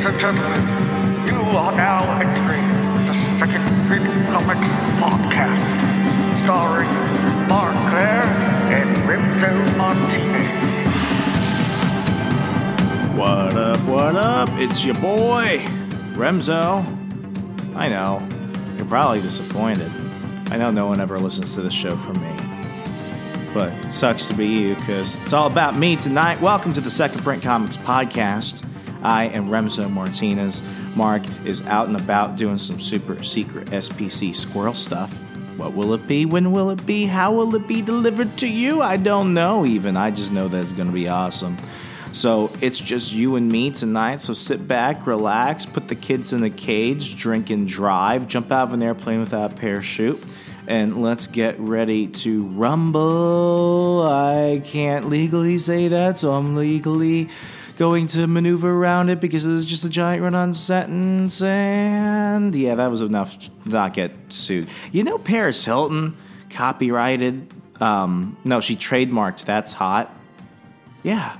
Ladies and gentlemen, you are now entering the Second Big Comics Podcast, starring Mark Claire and Remzo Martinez. What up, what up? It's your boy, Remzo. I know, you're probably disappointed. I know no one ever listens to the show from me. But sucks to be you because it's all about me tonight. Welcome to the Second Print Comics Podcast. I am Remzo Martinez. Mark is out and about doing some super secret SPC squirrel stuff. What will it be? When will it be? How will it be delivered to you? I don't know even. I just know that it's going to be awesome. So it's just you and me tonight. So sit back, relax, put the kids in a cage, drink and drive, jump out of an airplane without a parachute, and let's get ready to rumble. I can't legally say that, so I'm legally going to maneuver around it because this is just a giant run on sentence. And yeah, that was enough to not get sued. You know, Paris Hilton copyrighted, um, no, she trademarked That's Hot. Yeah.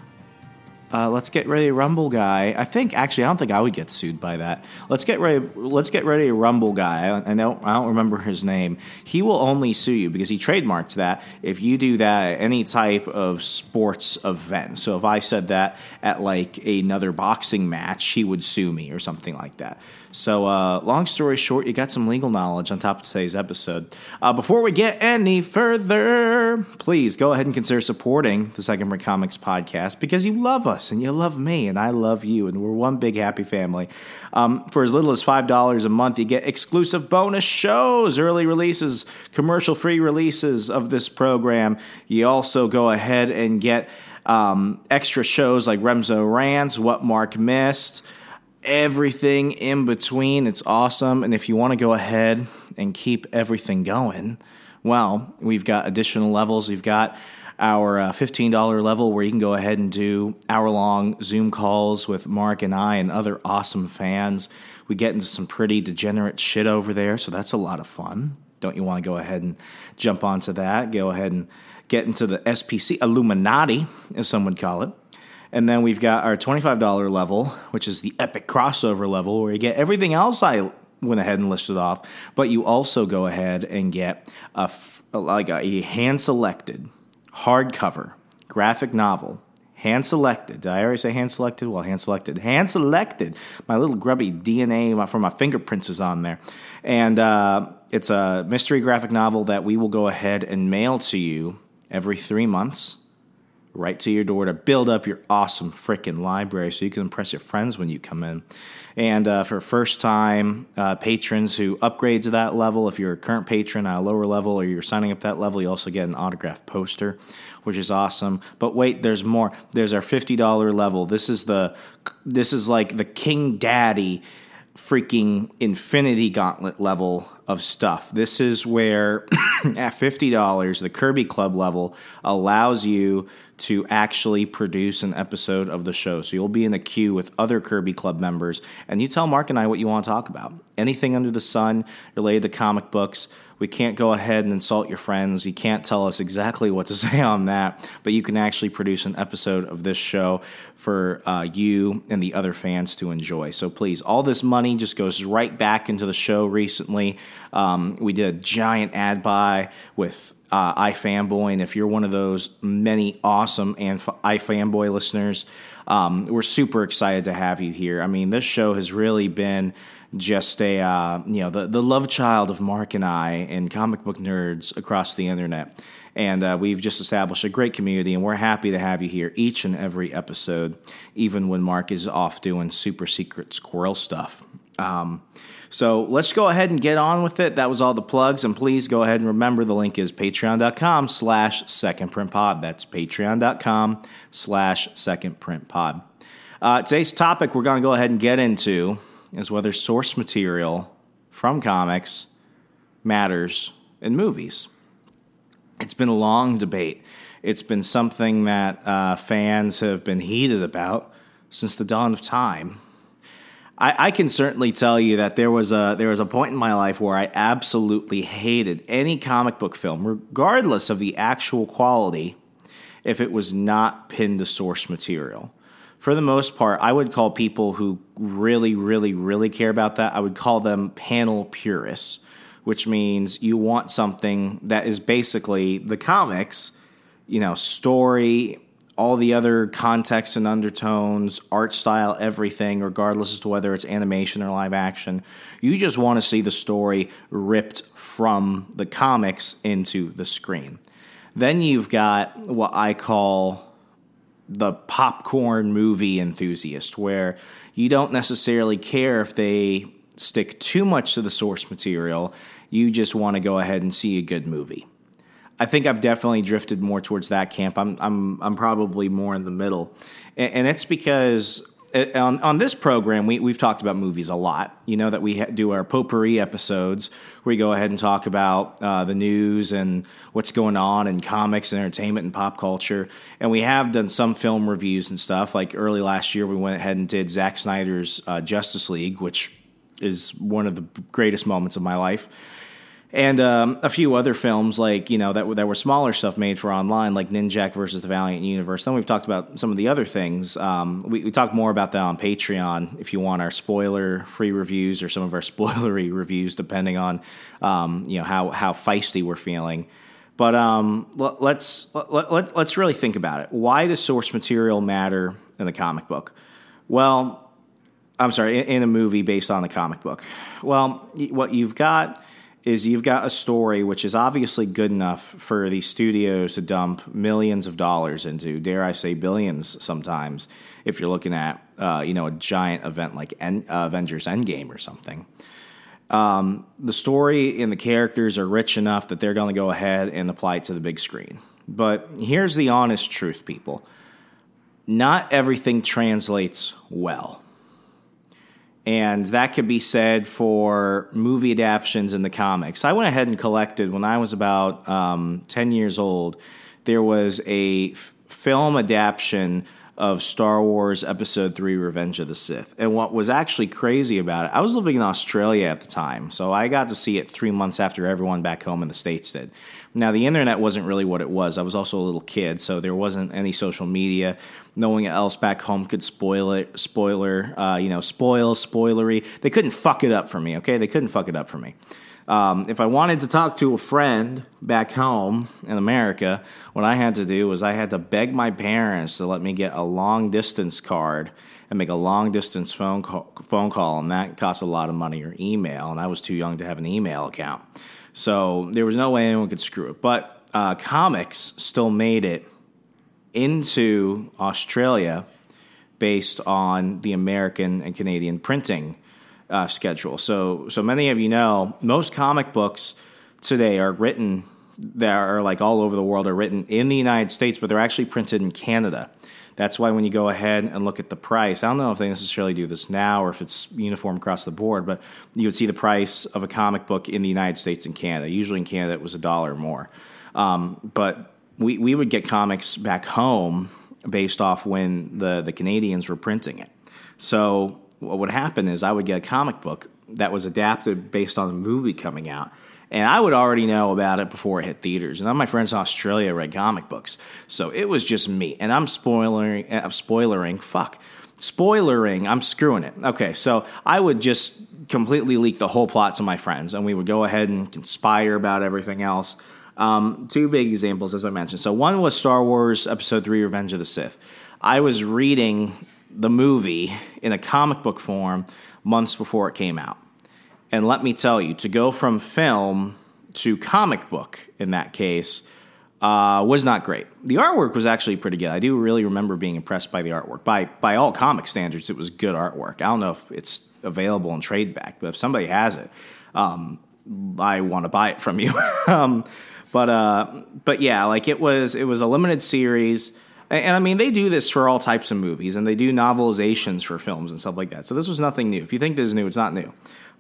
Uh, let's get ready, Rumble guy. I think actually, I don't think I would get sued by that. Let's get ready. Let's get ready, Rumble guy. I, I don't. I don't remember his name. He will only sue you because he trademarked that if you do that at any type of sports event. So if I said that at like another boxing match, he would sue me or something like that. So, uh, long story short, you got some legal knowledge on top of today's episode. Uh, before we get any further, please go ahead and consider supporting the Second Print Comics podcast because you love us and you love me and I love you, and we're one big happy family. Um, for as little as $5 a month, you get exclusive bonus shows, early releases, commercial free releases of this program. You also go ahead and get um, extra shows like Remzo Rants, What Mark Missed everything in between. It's awesome. And if you want to go ahead and keep everything going, well, we've got additional levels. We've got our uh, $15 level where you can go ahead and do hour long Zoom calls with Mark and I and other awesome fans. We get into some pretty degenerate shit over there, so that's a lot of fun. Don't you want to go ahead and jump onto that? Go ahead and get into the SPC Illuminati, as some would call it. And then we've got our $25 level, which is the epic crossover level, where you get everything else I went ahead and listed off, but you also go ahead and get a like a hand selected hardcover graphic novel. Hand selected. Did I already say hand selected? Well, hand selected. Hand selected. My little grubby DNA from my fingerprints is on there. And uh, it's a mystery graphic novel that we will go ahead and mail to you every three months right to your door to build up your awesome freaking library so you can impress your friends when you come in. And uh, for first time uh, patrons who upgrade to that level, if you're a current patron at a lower level or you're signing up that level, you also get an autographed poster, which is awesome. But wait, there's more. There's our $50 level. This is the this is like the King Daddy freaking infinity gauntlet level of stuff. This is where at $50 the Kirby Club level allows you to actually produce an episode of the show. So you'll be in a queue with other Kirby Club members and you tell Mark and I what you want to talk about. Anything under the sun related to comic books. We can't go ahead and insult your friends. You can't tell us exactly what to say on that, but you can actually produce an episode of this show for uh, you and the other fans to enjoy. So please, all this money just goes right back into the show recently. Um, we did a giant ad buy with uh, iFanboy, and if you're one of those many awesome and iFanboy listeners, um, we're super excited to have you here. I mean, this show has really been just a uh, you know the the love child of Mark and I and comic book nerds across the internet. And uh, we've just established a great community, and we're happy to have you here each and every episode, even when Mark is off doing super secret squirrel stuff. Um, so let's go ahead and get on with it. That was all the plugs, and please go ahead and remember the link is patreon.com slash second print pod. That's patreon.com slash second print pod. Uh, today's topic we're going to go ahead and get into is whether source material from comics matters in movies. It's been a long debate. It's been something that uh, fans have been heated about since the dawn of time. I, I, can certainly tell you that there was a there was a point in my life where I absolutely hated any comic book film, regardless of the actual quality, if it was not pinned to source material. For the most part, I would call people who really, really, really care about that. I would call them panel purists, which means you want something that is basically the comics, you know, story all the other context and undertones, art style, everything, regardless as to whether it's animation or live action. You just want to see the story ripped from the comics into the screen. Then you've got what I call the popcorn movie enthusiast, where you don't necessarily care if they stick too much to the source material. You just want to go ahead and see a good movie. I think I've definitely drifted more towards that camp. I'm I'm I'm probably more in the middle, and, and it's because on on this program we we've talked about movies a lot. You know that we ha- do our potpourri episodes where we go ahead and talk about uh, the news and what's going on in comics and entertainment and pop culture. And we have done some film reviews and stuff. Like early last year, we went ahead and did Zack Snyder's uh, Justice League, which is one of the greatest moments of my life and um, a few other films like you know that that were smaller stuff made for online, like Ninjak versus the Valiant Universe. Then we've talked about some of the other things. Um, we, we talk more about that on Patreon if you want our spoiler free reviews or some of our spoilery reviews, depending on um, you know how how feisty we're feeling. But um, let, let's let, let, let's really think about it. Why does source material matter in the comic book? Well, I'm sorry, in, in a movie based on the comic book. Well, what you've got is you've got a story which is obviously good enough for these studios to dump millions of dollars into, dare I say billions sometimes, if you're looking at uh, you know a giant event like uh, Avengers Endgame or something. Um, the story and the characters are rich enough that they're going to go ahead and apply it to the big screen. But here's the honest truth, people. Not everything translates well. And that could be said for movie adaptations in the comics. I went ahead and collected when I was about um, 10 years old. There was a f- film adaptation of Star Wars Episode 3 Revenge of the Sith. And what was actually crazy about it, I was living in Australia at the time, so I got to see it three months after everyone back home in the States did. Now, the internet wasn't really what it was. I was also a little kid, so there wasn't any social media. No one else back home could spoil it, spoiler, uh, you know, spoil, spoilery. They couldn't fuck it up for me, okay? They couldn't fuck it up for me. Um, if I wanted to talk to a friend back home in America, what I had to do was I had to beg my parents to let me get a long distance card and make a long distance phone call, phone call, and that cost a lot of money or email, and I was too young to have an email account. So there was no way anyone could screw it. But uh, comics still made it into Australia based on the American and Canadian printing uh, schedule. So, so many of you know most comic books today are written that are like all over the world are written in the United States, but they're actually printed in Canada. That's why when you go ahead and look at the price, I don't know if they necessarily do this now or if it's uniform across the board, but you would see the price of a comic book in the United States and Canada. Usually in Canada, it was a dollar more. Um, but we, we would get comics back home based off when the, the Canadians were printing it. So what would happen is I would get a comic book that was adapted based on a movie coming out. And I would already know about it before it hit theaters. And then my friends in Australia read comic books. So it was just me. And I'm spoiling, I'm uh, spoilering, fuck. Spoilering, I'm screwing it. Okay, so I would just completely leak the whole plot to my friends, and we would go ahead and conspire about everything else. Um, two big examples, as I mentioned. So one was Star Wars Episode 3 Revenge of the Sith. I was reading the movie in a comic book form months before it came out. And let me tell you, to go from film to comic book in that case, uh, was not great. The artwork was actually pretty good. I do really remember being impressed by the artwork. By by all comic standards, it was good artwork. I don't know if it's available in trade back, but if somebody has it, um, I want to buy it from you. um, but uh, but yeah, like it was it was a limited series. And, and I mean, they do this for all types of movies, and they do novelizations for films and stuff like that. So this was nothing new. If you think this is new, it's not new.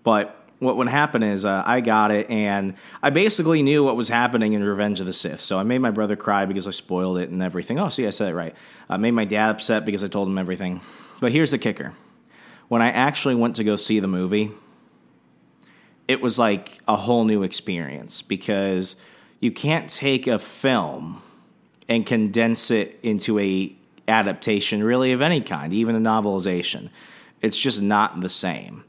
But what would happen is uh, I got it, and I basically knew what was happening in Revenge of the Sith. So I made my brother cry because I spoiled it and everything. Oh, see, I said it right. I made my dad upset because I told him everything. But here's the kicker: when I actually went to go see the movie, it was like a whole new experience because you can't take a film and condense it into a adaptation really of any kind, even a novelization. It's just not the same.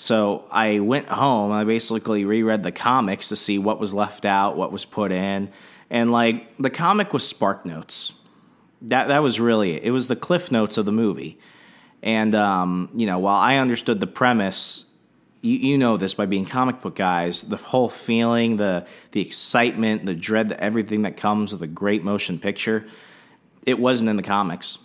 So I went home. I basically reread the comics to see what was left out, what was put in, and like the comic was Spark Notes. That that was really it. It was the cliff notes of the movie. And um, you know, while I understood the premise, you, you know this by being comic book guys, the whole feeling, the the excitement, the dread, everything that comes with a great motion picture, it wasn't in the comics.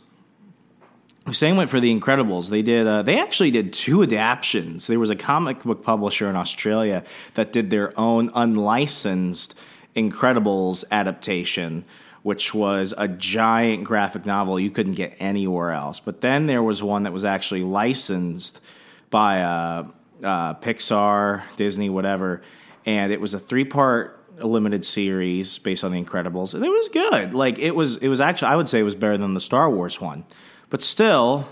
Same went for the Incredibles. They did. Uh, they actually did two adaptations. There was a comic book publisher in Australia that did their own unlicensed Incredibles adaptation, which was a giant graphic novel you couldn't get anywhere else. But then there was one that was actually licensed by uh, uh, Pixar, Disney, whatever, and it was a three-part limited series based on the Incredibles, and it was good. Like it was. It was actually. I would say it was better than the Star Wars one. But still,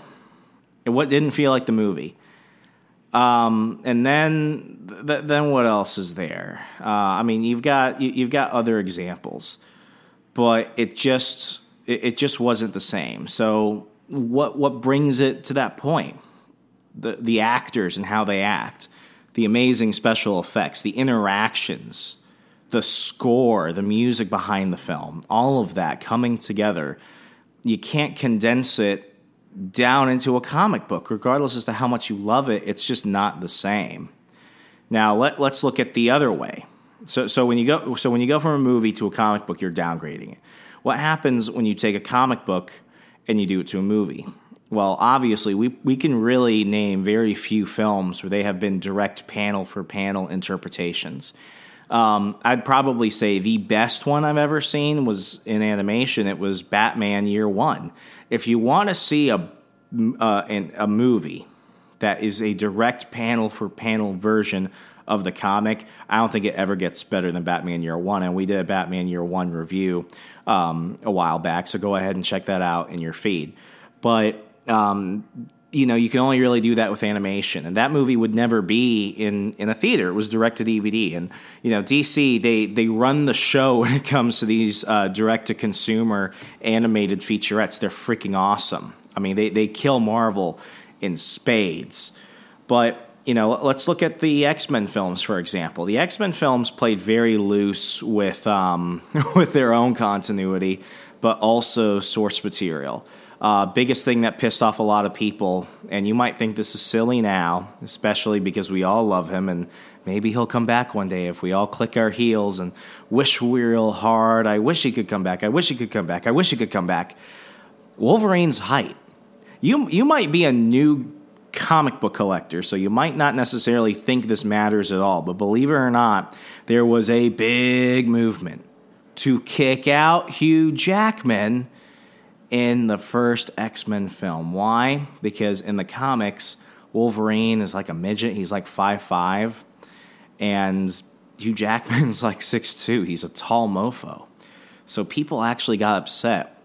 it what didn't feel like the movie. Um, and then, th- then what else is there? Uh, I mean, you've got you, have got other examples, but it just it, it, just wasn't the same. So what what brings it to that point? The the actors and how they act, the amazing special effects, the interactions, the score, the music behind the film, all of that coming together. You can't condense it down into a comic book, regardless as to how much you love it. It's just not the same. Now let let's look at the other way. So so when you go so when you go from a movie to a comic book, you're downgrading it. What happens when you take a comic book and you do it to a movie? Well, obviously, we, we can really name very few films where they have been direct panel for panel interpretations. Um, I'd probably say the best one I've ever seen was in animation. It was Batman Year One. If you want to see a uh, a movie that is a direct panel for panel version of the comic, I don't think it ever gets better than Batman Year One. And we did a Batman Year One review um, a while back, so go ahead and check that out in your feed. But um, you know, you can only really do that with animation. And that movie would never be in, in a theater. It was direct to DVD. And, you know, DC, they, they run the show when it comes to these uh, direct to consumer animated featurettes. They're freaking awesome. I mean, they, they kill Marvel in spades. But, you know, let's look at the X Men films, for example. The X Men films played very loose with, um, with their own continuity, but also source material. Uh, biggest thing that pissed off a lot of people, and you might think this is silly now, especially because we all love him, and maybe he'll come back one day if we all click our heels and wish real hard. I wish he could come back. I wish he could come back. I wish he could come back. Wolverine's height. You you might be a new comic book collector, so you might not necessarily think this matters at all. But believe it or not, there was a big movement to kick out Hugh Jackman in the first X Men film. Why? Because in the comics, Wolverine is like a midget. He's like five five, and Hugh Jackman's like six two. He's a tall mofo. So people actually got upset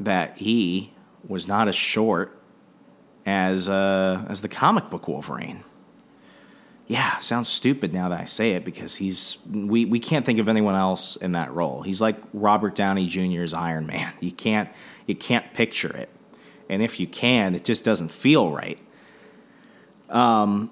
that he was not as short as uh, as the comic book Wolverine. Yeah, sounds stupid now that I say it because he's we, we can't think of anyone else in that role. He's like Robert Downey Jr.'s Iron Man. You can't you can't picture it. And if you can, it just doesn't feel right. Um,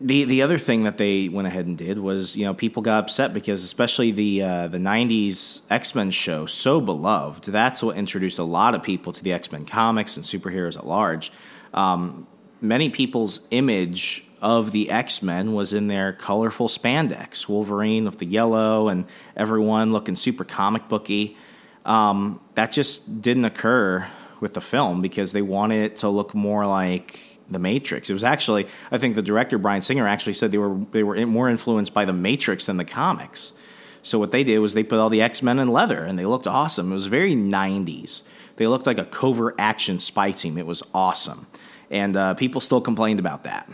the the other thing that they went ahead and did was, you know, people got upset because especially the uh, the '90s X Men show, so beloved, that's what introduced a lot of people to the X Men comics and superheroes at large. Um, many people's image of the X Men was in their colorful spandex. Wolverine with the yellow and everyone looking super comic booky. Um, that just didn't occur with the film because they wanted it to look more like the Matrix. It was actually, I think the director Bryan Singer actually said they were they were more influenced by the Matrix than the comics. So what they did was they put all the X Men in leather, and they looked awesome. It was very '90s. They looked like a covert action spy team. It was awesome, and uh, people still complained about that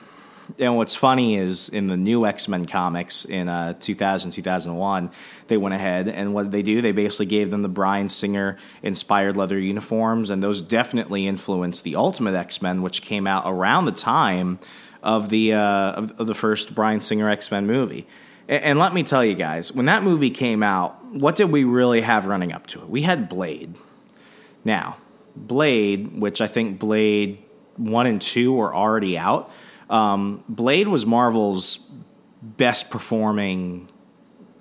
and what's funny is in the new X Men comics in uh, 2000, 2001, they went ahead and what did they do? They basically gave them the Bryan Singer inspired leather uniforms, and those definitely influenced the Ultimate X Men, which came out around the time of the uh, of, of, the first Bryan Singer X Men movie. And, and let me tell you guys, when that movie came out, what did we really have running up to it? We had Blade. Now, Blade, which I think Blade one and two were already out um, Blade was Marvel's best performing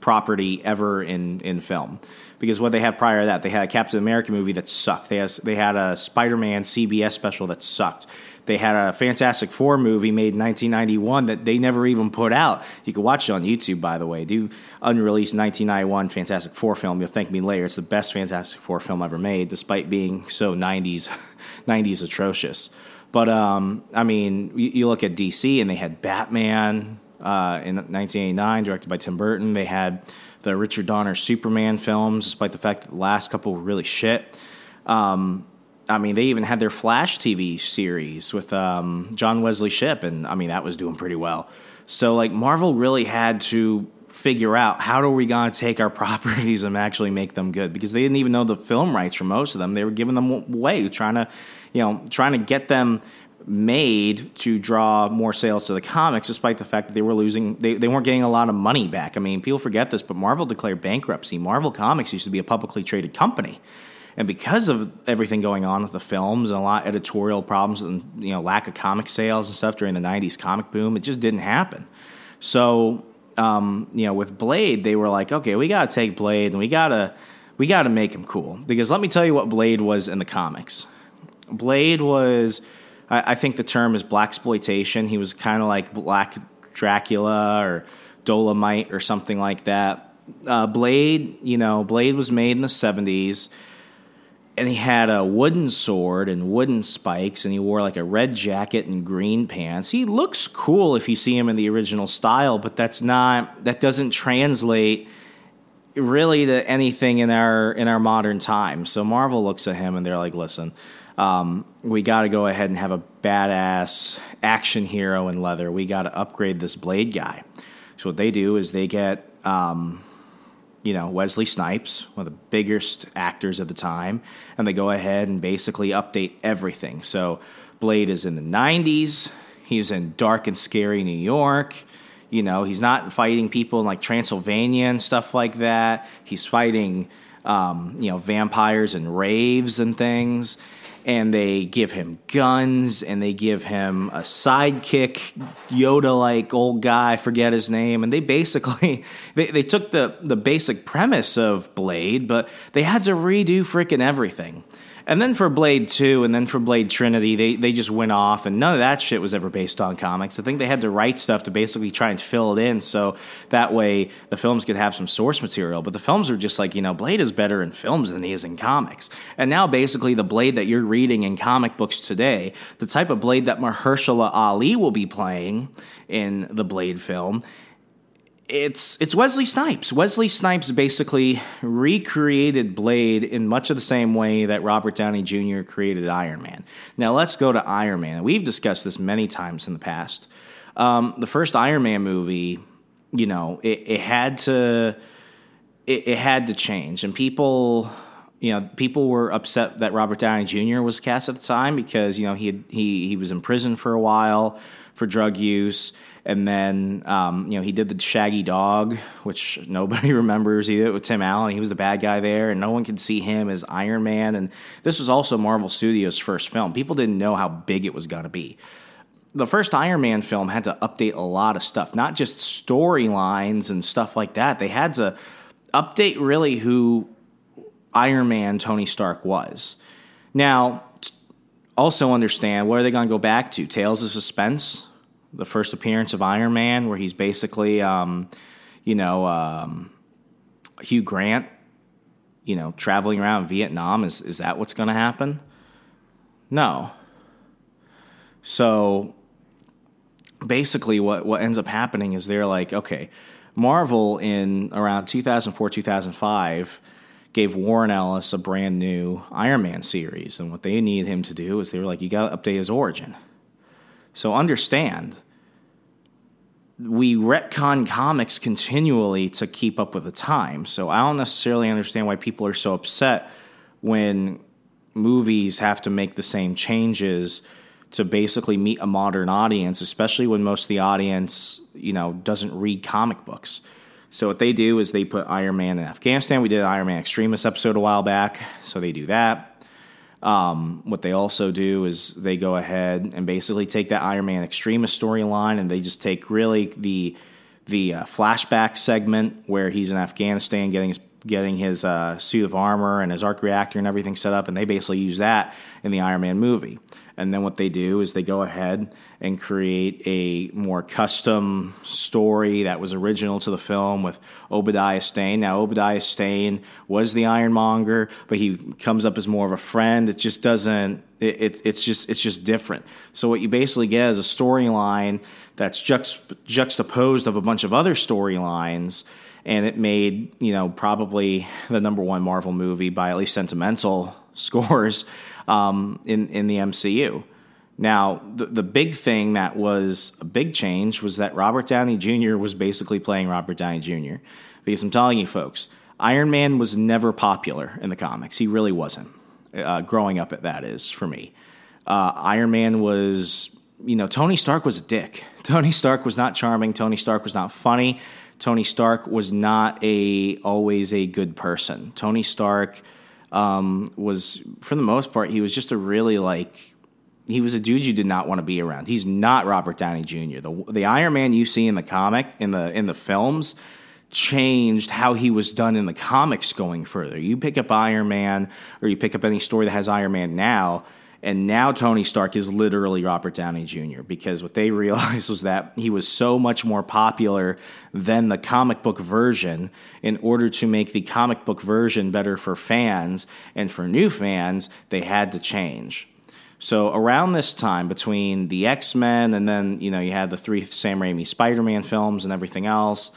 property ever in in film because what they had prior to that they had a Captain America movie that sucked they had they had a Spider Man CBS special that sucked they had a Fantastic Four movie made in 1991 that they never even put out. You can watch it on YouTube, by the way. Do unreleased 1991 Fantastic Four film. You'll thank me later. It's the best Fantastic Four film ever made, despite being so 90s, 90s atrocious. But um, I mean, you, you, look at DC and they had Batman uh, in 1989, directed by Tim Burton. They had the Richard Donner Superman films, despite the fact that the last couple were really shit. Um, I mean, they even had their Flash TV series with um, John Wesley Shipp, and I mean, that was doing pretty well. So, like, Marvel really had to figure out how are we going to take our properties and actually make them good because they didn't even know the film rights for most of them. They were giving them away, trying to you know, trying to get them made to draw more sales to the comics, despite the fact that they were losing, they, they weren't getting a lot of money back. I mean, people forget this, but Marvel declared bankruptcy. Marvel Comics used to be a publicly traded company. And because of everything going on with the films and a lot of editorial problems and you know lack of comic sales and stuff during the '90s comic boom, it just didn't happen. So um, you know, with Blade, they were like, okay, we got to take Blade and we got to we got to make him cool because let me tell you what Blade was in the comics. Blade was, I, I think the term is black exploitation. He was kind of like Black Dracula or Dolemite or something like that. Uh, Blade, you know, Blade was made in the seventies, and he had a wooden sword and wooden spikes, and he wore like a red jacket and green pants. He looks cool if you see him in the original style, but that's not that doesn't translate really to anything in our in our modern time. So Marvel looks at him and they're like, "Listen, um, we got to go ahead and have a badass action hero in leather. We got to upgrade this Blade guy. So what they do is they get, um, you know, Wesley Snipes, one of the biggest actors of the time, and they go ahead and basically update everything. So Blade is in the '90s. He's in dark and scary New York. You know, he's not fighting people in like Transylvania and stuff like that. He's fighting, um, you know, vampires and raves and things and they give him guns and they give him a sidekick yoda like old guy forget his name and they basically they, they took the the basic premise of blade but they had to redo freaking everything and then for Blade 2 and then for Blade Trinity, they, they just went off, and none of that shit was ever based on comics. I think they had to write stuff to basically try and fill it in so that way the films could have some source material. But the films are just like, you know, Blade is better in films than he is in comics. And now basically the Blade that you're reading in comic books today, the type of Blade that Mahershala Ali will be playing in the Blade film, it's it's Wesley Snipes. Wesley Snipes basically recreated Blade in much of the same way that Robert Downey Jr. created Iron Man. Now let's go to Iron Man. We've discussed this many times in the past. Um, the first Iron Man movie, you know, it, it had to it, it had to change, and people you know, people were upset that Robert Downey Jr. was cast at the time because you know he had, he he was in prison for a while for drug use and then, um, you know, he did the Shaggy Dog, which nobody remembers. It with Tim Allen. He was the bad guy there, and no one could see him as Iron Man. And this was also Marvel Studios' first film. People didn't know how big it was going to be. The first Iron Man film had to update a lot of stuff, not just storylines and stuff like that. They had to update really who Iron Man Tony Stark was. Now, also understand what are they going to go back to? Tales of Suspense? The first appearance of Iron Man, where he's basically, um, you know, um, Hugh Grant, you know, traveling around Vietnam. Is is that what's going to happen? No. So basically, what what ends up happening is they're like, okay, Marvel in around 2004 2005 gave Warren Ellis a brand new Iron Man series, and what they needed him to do is they were like, you got to update his origin. So understand, we retcon comics continually to keep up with the time. So I don't necessarily understand why people are so upset when movies have to make the same changes to basically meet a modern audience, especially when most of the audience, you know, doesn't read comic books. So what they do is they put Iron Man in Afghanistan. We did an Iron Man Extremis episode a while back, so they do that. Um, what they also do is they go ahead and basically take that Iron Man Extremis storyline and they just take really the the uh, flashback segment where he's in Afghanistan getting his getting his uh, suit of armor and his arc reactor and everything set up, and they basically use that in the Iron Man movie. And then what they do is they go ahead and create a more custom story that was original to the film with Obadiah Stane. Now, Obadiah Stane was the Ironmonger, but he comes up as more of a friend. It just doesn't. It, it, it's just it's just different. So what you basically get is a storyline that's juxt- juxtaposed of a bunch of other storylines and it made you know probably the number one Marvel movie by at least sentimental scores um, in in the MCU. Now, the, the big thing that was a big change was that Robert Downey Jr. was basically playing Robert Downey Jr. Because I'm telling you, folks, Iron Man was never popular in the comics. He really wasn't. Uh, growing up, at that is for me. Uh, Iron Man was, you know, Tony Stark was a dick. Tony Stark was not charming. Tony Stark was not funny. Tony Stark was not a always a good person. Tony Stark um, was, for the most part, he was just a really like he was a dude you did not want to be around. He's not Robert Downey Jr. The the Iron Man you see in the comic in the in the films changed how he was done in the comics going further. You pick up Iron Man or you pick up any story that has Iron Man now, and now Tony Stark is literally Robert Downey Jr. because what they realized was that he was so much more popular than the comic book version. In order to make the comic book version better for fans and for new fans, they had to change. So around this time, between the X Men and then you know you had the three Sam Raimi Spider Man films and everything else,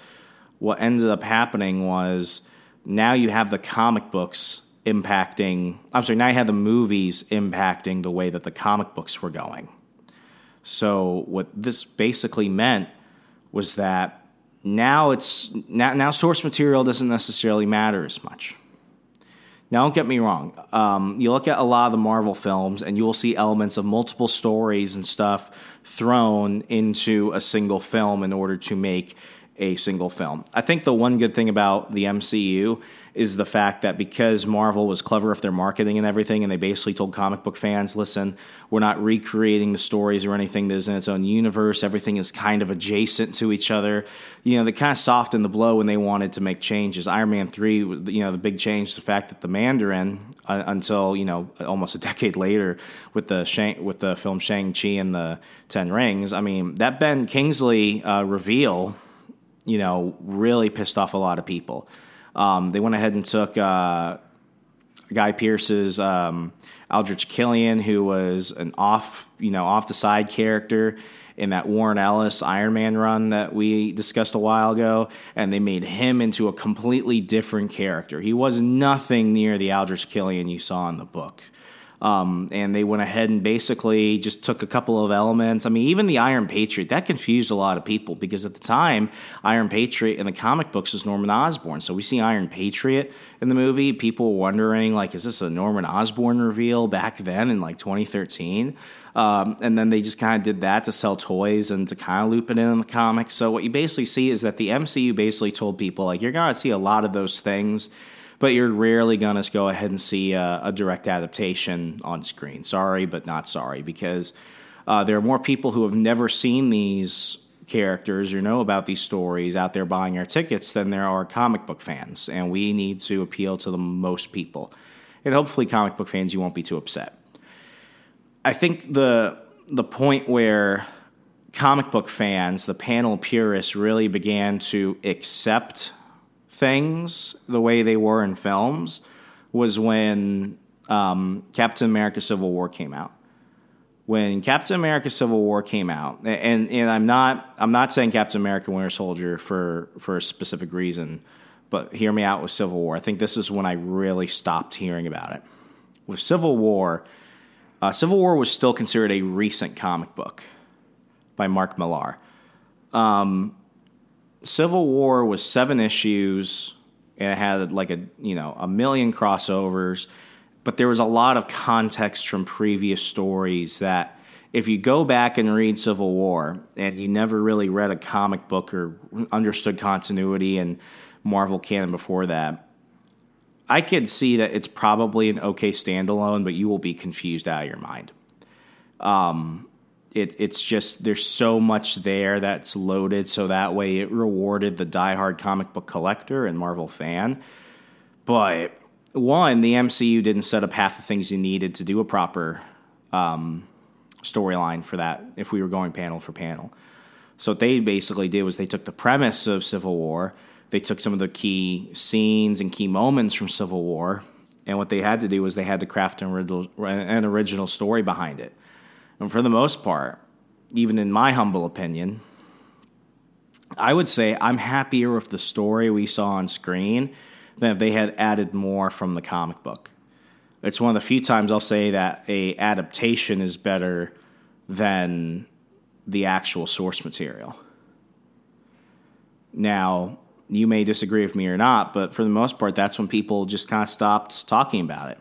what ended up happening was now you have the comic books impacting. I'm sorry, now you had the movies impacting the way that the comic books were going. So what this basically meant was that now it's now, now source material doesn't necessarily matter as much. Now, don't get me wrong. Um, you look at a lot of the Marvel films, and you will see elements of multiple stories and stuff thrown into a single film in order to make a single film. I think the one good thing about the MCU is the fact that because Marvel was clever with their marketing and everything, and they basically told comic book fans, listen, we're not recreating the stories or anything that's in its own universe. Everything is kind of adjacent to each other. You know, they kind of softened the blow when they wanted to make changes. Iron Man 3, you know, the big change, the fact that the Mandarin, uh, until, you know, almost a decade later with the, Shang, with the film Shang-Chi and the Ten Rings, I mean, that Ben Kingsley uh, reveal, you know, really pissed off a lot of people. Um, they went ahead and took uh, Guy Pearce's um, Aldrich Killian, who was an off, you know, off the side character in that Warren Ellis Iron Man run that we discussed a while ago, and they made him into a completely different character. He was nothing near the Aldrich Killian you saw in the book. Um, and they went ahead and basically just took a couple of elements. I mean, even the Iron Patriot, that confused a lot of people because at the time, Iron Patriot in the comic books was Norman Osborn. So we see Iron Patriot in the movie. People wondering, like, is this a Norman Osborn reveal back then in like 2013? Um, and then they just kind of did that to sell toys and to kind of loop it in in the comics. So what you basically see is that the MCU basically told people, like, you're to see a lot of those things but you're rarely going to go ahead and see a, a, direct adaptation on screen. Sorry, but not sorry, because uh, there are more people who have never seen these characters or know about these stories out there buying our tickets than there are comic book fans, and we need to appeal to the most people. And hopefully, comic book fans, you won't be too upset. I think the the point where comic book fans, the panel purists, really began to accept things the way they were in films was when um, Captain America: Civil War came out. When Captain America: Civil War came out, and and I'm not I'm not saying Captain America: Winter Soldier for for a specific reason, but hear me out with Civil War. I think this is when I really stopped hearing about it. With Civil War, uh, Civil War was still considered a recent comic book by Mark Millar. Um, Civil War was seven issues. And it had like a you know a million crossovers, but there was a lot of context from previous stories that if you go back and read Civil War and you never really read a comic book or understood continuity and Marvel canon before that, I could see that it's probably an okay standalone, but you will be confused out of your mind. Um, it, it's just there's so much there that's loaded so that way it rewarded the diehard comic book collector and Marvel fan. But one, the MCU didn't set up half the things you needed to do a proper um, storyline for that if we were going panel for panel. So what they basically did was they took the premise of Civil War, they took some of the key scenes and key moments from Civil War, and what they had to do was they had to craft an original, an original story behind it. And for the most part, even in my humble opinion, I would say I'm happier with the story we saw on screen than if they had added more from the comic book. It's one of the few times I'll say that a adaptation is better than the actual source material. Now, you may disagree with me or not, but for the most part, that's when people just kind of stopped talking about it.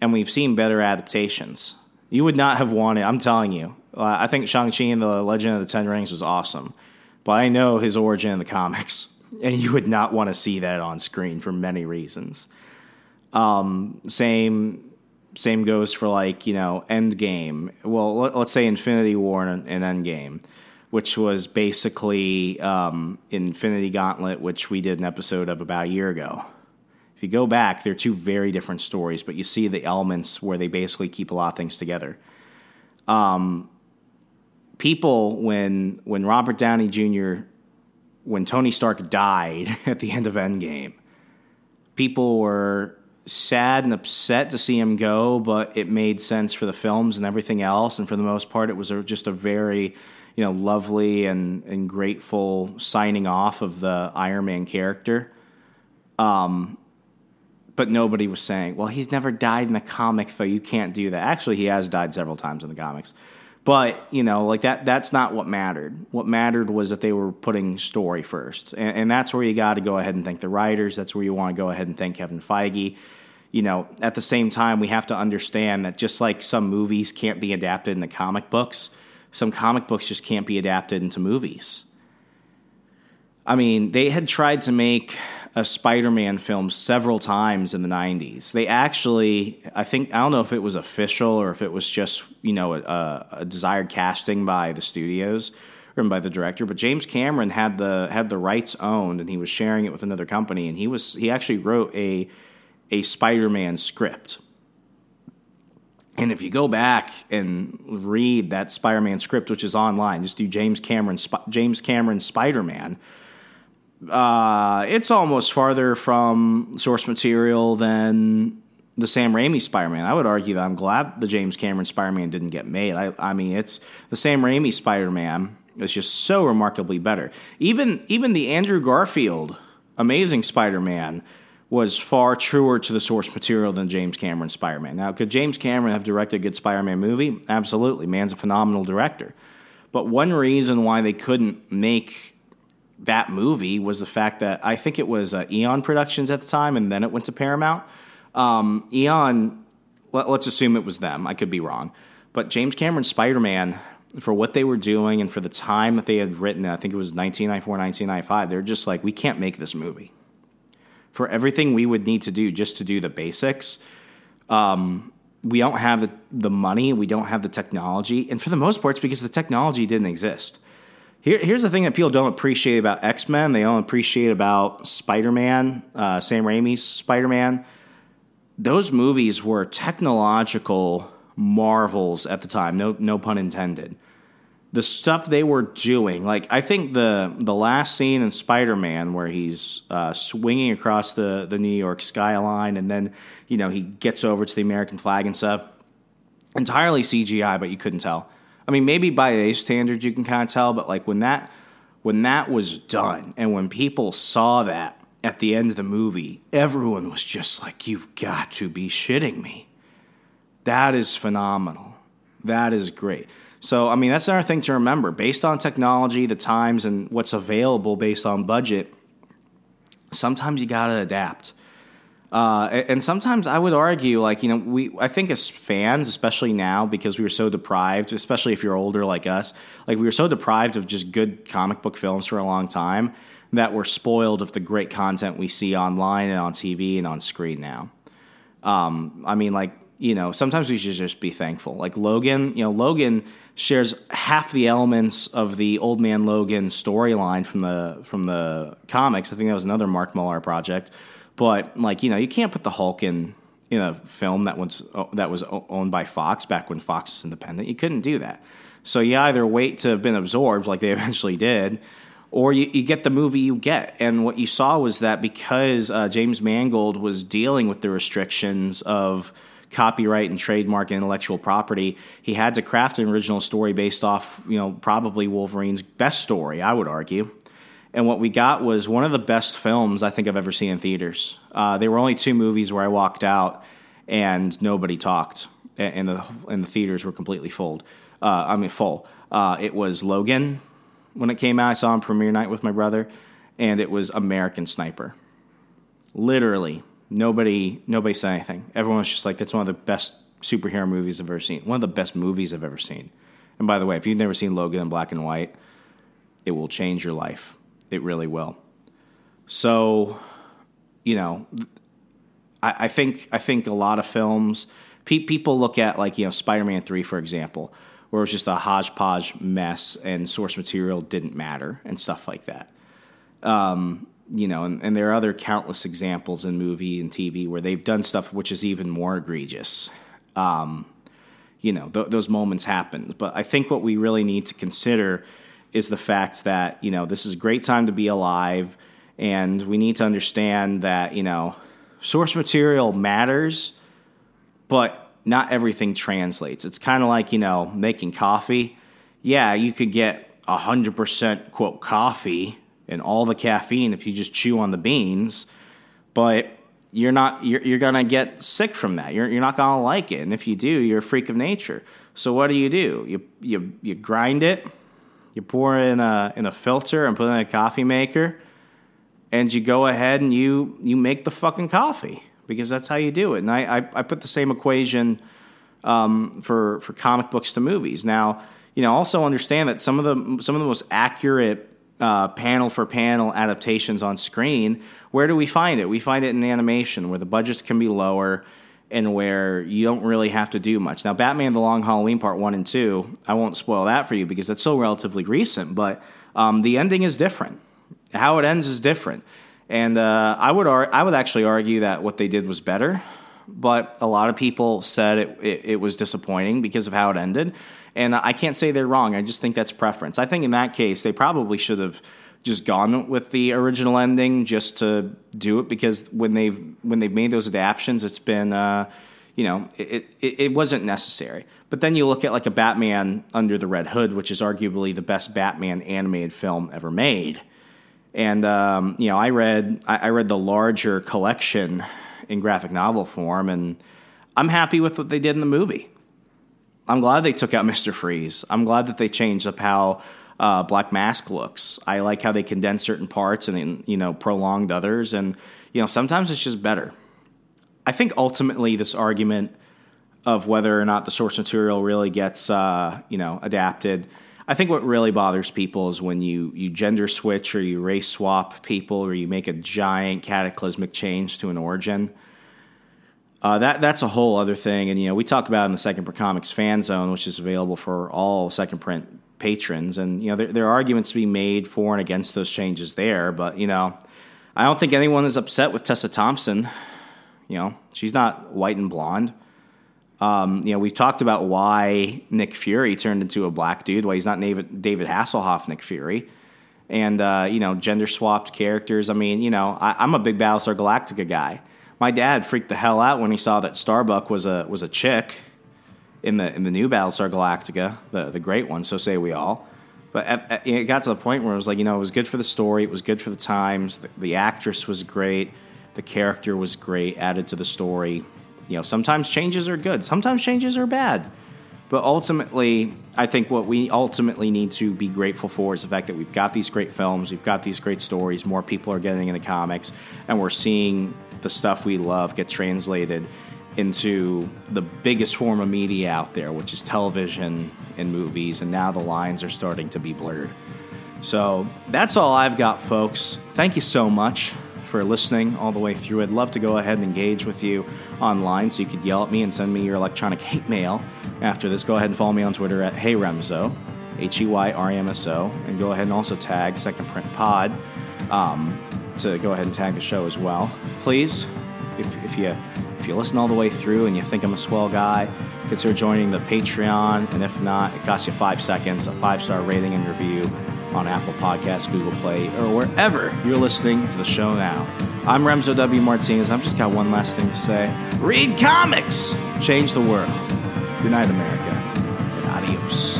And we've seen better adaptations. You would not have wanted, I'm telling you. Uh, I think Shang-Chi and the Legend of the Ten Rings was awesome. But I know his origin in the comics. And you would not want to see that on screen for many reasons. Um, same same goes for like, you know, Endgame. Well, let, us say Infinity War and, and Endgame, which was basically um, Infinity Gauntlet, which we did an episode of about a year ago. If you go back, they're two very different stories, but you see the elements where they basically keep a lot of things together. Um, people, when when Robert Downey Jr., when Tony Stark died at the end of Endgame, people were sad and upset to see him go, but it made sense for the films and everything else. And for the most part, it was a, just a very, you know, lovely and, and grateful signing off of the Iron Man character. Um, but nobody was saying, well, he's never died in the comic, though. You can't do that. Actually, he has died several times in the comics. But, you know, like that, that's not what mattered. What mattered was that they were putting story first. And, and that's where you got to go ahead and thank the writers. That's where you want to go ahead and thank Kevin Feige. You know, at the same time, we have to understand that just like some movies can't be adapted into comic books, some comic books just can't be adapted into movies. I mean, they had tried to make a Spider-Man film several times in the 90s. They actually, I think, I don't know if it was official or if it was just, you know, a, a desired casting by the studios or by the director, but James Cameron had the had the rights owned and he was sharing it with another company and he was he actually wrote a a Spider-Man script. And if you go back and read that Spider-Man script, which is online, just do James Cameron James Cameron Spider-Man uh, it's almost farther from source material than the Sam Raimi Spider-Man. I would argue that I'm glad the James Cameron Spider-Man didn't get made. I, I mean, it's the Sam Raimi Spider-Man is just so remarkably better. Even even the Andrew Garfield Amazing Spider-Man was far truer to the source material than James Cameron Spider-Man. Now, could James Cameron have directed a good Spider-Man movie? Absolutely. Man's a phenomenal director. But one reason why they couldn't make that movie was the fact that I think it was uh, Eon Productions at the time, and then it went to Paramount. Um, Eon, let, us assume it was them. I could be wrong, but James Cameron's Spider Man, for what they were doing and for the time that they had written, I think it was 1994, 1995. They're just like, we can't make this movie for everything we would need to do just to do the basics. Um, we don't have the, the money, we don't have the technology, and for the most part, it's because the technology didn't exist. Here, here's the thing that people don't appreciate about X Men. They don't appreciate about Spider Man, uh, Sam Raimi's Spider Man. Those movies were technological marvels at the time. No, no pun intended. the stuff they were doing, like I think the the last scene in Spider Man where he's uh, swinging across the the New York skyline, and then you know he gets over to the American flag and stuff, entirely CGI, but you couldn't tell. I mean, maybe by today's standards you can kind of tell, but like when that when that was done, and when people saw that at the end of the movie, everyone was just like, "You've got to be shitting me." That is phenomenal. That is great. So, I mean, that's another thing to remember. Based on technology, the times, and what's available based on budget, sometimes you got to adapt. Uh, and sometimes I would argue, like, you know, we, I think as fans, especially now, because we were so deprived, especially if you're older like us, like, we were so deprived of just good comic book films for a long time that we're spoiled of the great content we see online and on TV and on screen now. Um, I mean, like, you know, sometimes we should just be thankful. Like Logan, you know, Logan shares half the elements of the Old Man Logan storyline from the from the comics. I think that was another Mark Millar project. But like, you know, you can't put the Hulk in in a film that was that was owned by Fox back when Fox was independent. You couldn't do that. So you either wait to have been absorbed, like they eventually did, or you, you, get the movie you get. And what you saw was that because uh, James Mangold was dealing with the restrictions of copyright and trademark and intellectual property, he had to craft an original story based off, you know, probably Wolverine's best story, I would argue. And what we got was one of the best films I think I've ever seen in theaters. Uh, there were only two movies where I walked out and nobody talked, and the and the theaters were completely full. Uh, I mean, full. Uh, it was Logan when it came out. I saw on premiere night with my brother, and it was American Sniper. Literally, Nobody nobody said anything. Everyone was just like, "That's one of the best superhero movies I've ever seen. One of the best movies I've ever seen." And by the way, if you've never seen Logan in black and white, it will change your life. It really will. So, you know, I, I think I think a lot of films pe- people look at like you know Spider-Man three for example, where it was just a hodgepodge mess and source material didn't matter and stuff like that. Um, you know, and, and, there are other countless examples in movie and TV where they've done stuff which is even more egregious. Um, you know, th- those moments happen. But I think what we really need to consider is the fact that, you know, this is a great time to be alive, and we need to understand that, you know, source material matters, but not everything translates. It's kind of like, you know, making coffee. Yeah, you could get 100% quote coffee and all the caffeine if you just chew on the beans, but you're not you're, you're gonna get sick from that. You're you're not gonna like it, and if you do, you're a freak of nature. So what do you do? You you you grind it, you pour it in a in a filter and put it in a coffee maker, and you go ahead and you you make the fucking coffee because that's how you do it. And I I, I put the same equation um, for for comic books to movies. Now you know also understand that some of the some of the most accurate uh, panel for panel adaptations on screen, where do we find it? We find it in animation, where the budgets can be lower and where you don't really have to do much. Now, Batman: The Long Halloween Part One and Two, I won't spoil that for you because that's still relatively recent, but um, the ending is different. How it ends is different, and uh, I would ar- I would actually argue that what they did was better. But a lot of people said it, it, it was disappointing because of how it ended. And I can't say they're wrong. I just think that's preference. I think in that case, they probably should have just gone with the original ending just to do it because when they've when they've made those adaptations, it's been uh, you know it, it, it wasn't necessary. But then you look at like a Batman Under the Red Hood, which is arguably the best Batman animated film ever made. And um, you know, I read I, I read the larger collection in graphic novel form, and I'm happy with what they did in the movie. I'm glad they took out Mr. Freeze. I'm glad that they changed up how uh, Black Mask looks. I like how they condense certain parts and you know prolonged others, and you know sometimes it's just better. I think ultimately this argument of whether or not the source material really gets uh, you know adapted. I think what really bothers people is when you you gender switch or you race swap people or you make a giant cataclysmic change to an origin. Uh, that that's a whole other thing, and you know we talk about in the Second Print Comics fan zone, which is available for all Second Print patrons, and you know there, there are arguments to be made for and against those changes there. But you know, I don't think anyone is upset with Tessa Thompson. You know, she's not white and blonde. Um, you know, we've talked about why Nick Fury turned into a black dude, why he's not David, Hasselhoff Nick Fury. And, uh, you know, gender swapped characters. I mean, you know, I, I'm a big Battlestar Galactica guy. My dad freaked the hell out when he saw that Starbuck was a was a chick in the in the new Battlestar Galactica, the the great one. So say we all. But at, at, it got to the point where it was like, you know, it was good for the story, it was good for the times. The, the actress was great, the character was great, added to the story. You know, sometimes changes are good, sometimes changes are bad. But ultimately, I think what we ultimately need to be grateful for is the fact that we've got these great films, we've got these great stories, more people are getting into comics, and we're seeing the stuff we love get translated into the biggest form of media out there, which is television and movies, and now the lines are starting to be blurred. So that's all I've got, folks. Thank you so much for listening all the way through. I'd love to go ahead and engage with you online so you could yell at me and send me your electronic hate mail after this. Go ahead and follow me on Twitter at HeyRemso, H E Y R E M S O, and go ahead and also tag Second Print Pod um, to go ahead and tag the show as well. Please, if, if you if you listen all the way through and you think I'm a swell guy, consider joining the Patreon. And if not, it costs you five seconds, a five star rating and review on Apple Podcasts, Google Play, or wherever you're listening to the show now. I'm Remso W. Martinez. I've just got one last thing to say read comics, change the world. Good night, America, and adios.